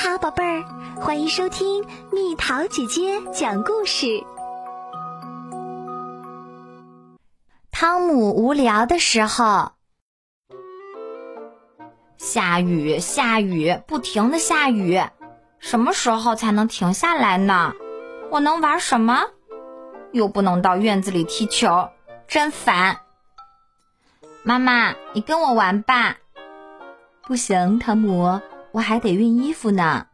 好，宝贝儿，欢迎收听蜜桃姐姐讲故事。汤姆无聊的时候，下雨，下雨，不停的下雨，什么时候才能停下来呢？我能玩什么？又不能到院子里踢球，真烦。妈妈，你跟我玩吧。不行，汤姆。我还得熨衣服呢。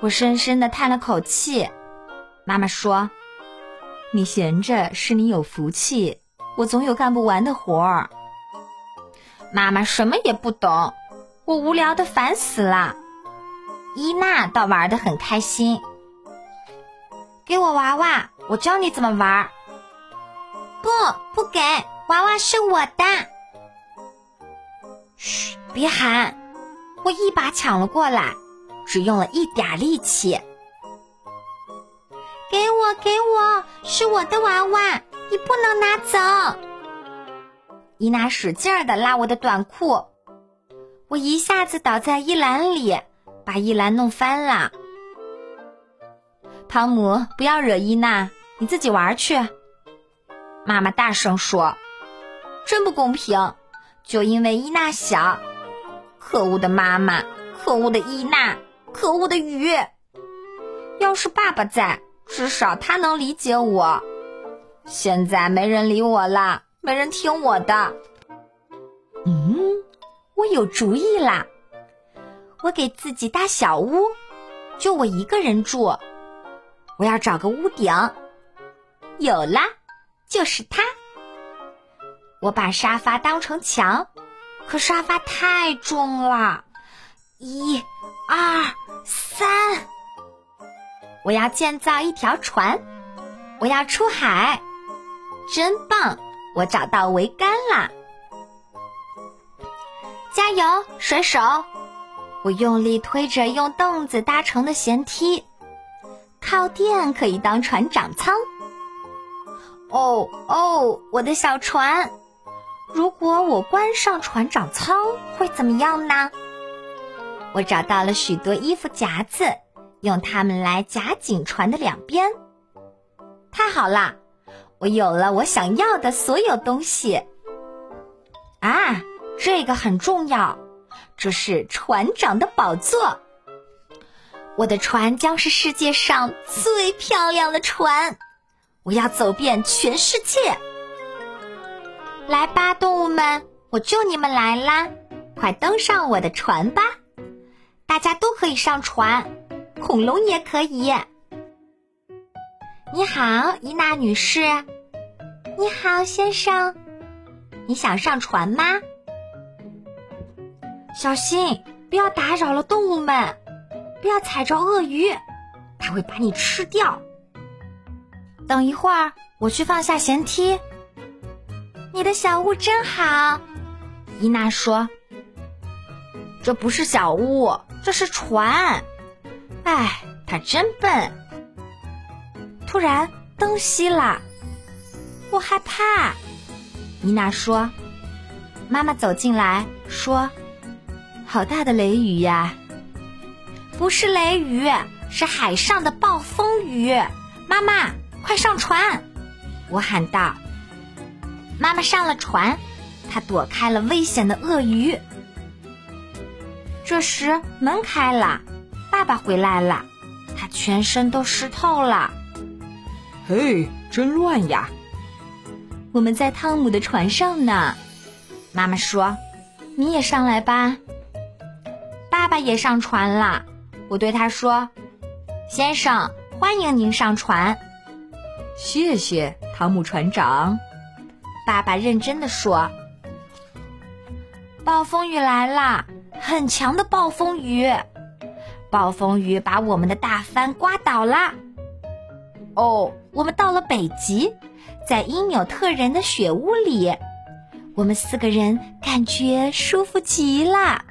我深深的叹了口气。妈妈说：“你闲着是你有福气，我总有干不完的活儿。”妈妈什么也不懂，我无聊的烦死了。伊娜倒玩的很开心。给我娃娃，我教你怎么玩。不，不给，娃娃是我的。嘘，别喊。我一把抢了过来，只用了一点力气。给我，给我，是我的娃娃，你不能拿走！伊娜使劲儿的拉我的短裤，我一下子倒在衣篮里，把衣篮弄翻了。汤姆，不要惹伊娜，你自己玩去。妈妈大声说：“真不公平，就因为伊娜小。”可恶的妈妈，可恶的伊娜，可恶的雨。要是爸爸在，至少他能理解我。现在没人理我了，没人听我的。嗯，我有主意啦！我给自己搭小屋，就我一个人住。我要找个屋顶。有啦，就是它。我把沙发当成墙。可沙发太重了，一、二、三。我要建造一条船，我要出海，真棒！我找到桅杆啦！加油，水手！我用力推着用凳子搭成的舷梯，靠垫可以当船长舱。哦哦，我的小船！如果我关上船长舱，会怎么样呢？我找到了许多衣服夹子，用它们来夹紧船的两边。太好了，我有了我想要的所有东西。啊，这个很重要，这是船长的宝座。我的船将是世界上最漂亮的船，我要走遍全世界。来吧，动物们，我救你们来啦！快登上我的船吧！大家都可以上船，恐龙也可以。你好，伊娜女士。你好，先生。你想上船吗？小心，不要打扰了动物们，不要踩着鳄鱼，它会把你吃掉。等一会儿，我去放下舷梯。你的小屋真好，伊娜说：“这不是小屋，这是船。”哎，他真笨。突然灯熄了，我害怕。伊娜说：“妈妈走进来说，好大的雷雨呀！不是雷雨，是海上的暴风雨。”妈妈，快上船！我喊道。妈妈上了船，她躲开了危险的鳄鱼。这时门开了，爸爸回来了，他全身都湿透了。嘿，真乱呀！我们在汤姆的船上呢。妈妈说：“你也上来吧。”爸爸也上船了。我对他说：“先生，欢迎您上船。”谢谢，汤姆船长。爸爸认真的说：“暴风雨来了，很强的暴风雨，暴风雨把我们的大帆刮倒了。哦，我们到了北极，在因纽特人的雪屋里，我们四个人感觉舒服极了。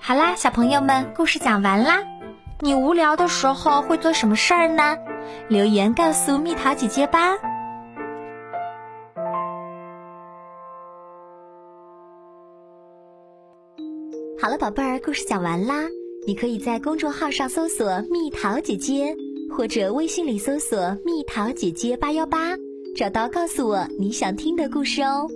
好啦，小朋友们，故事讲完啦。”你无聊的时候会做什么事儿呢？留言告诉蜜桃姐姐吧。好了宝贝儿故事讲完啦。你可以在公众号上搜索蜜桃姐姐或者微信里搜索蜜桃姐姐八幺八找到告诉我你想听的故事哦。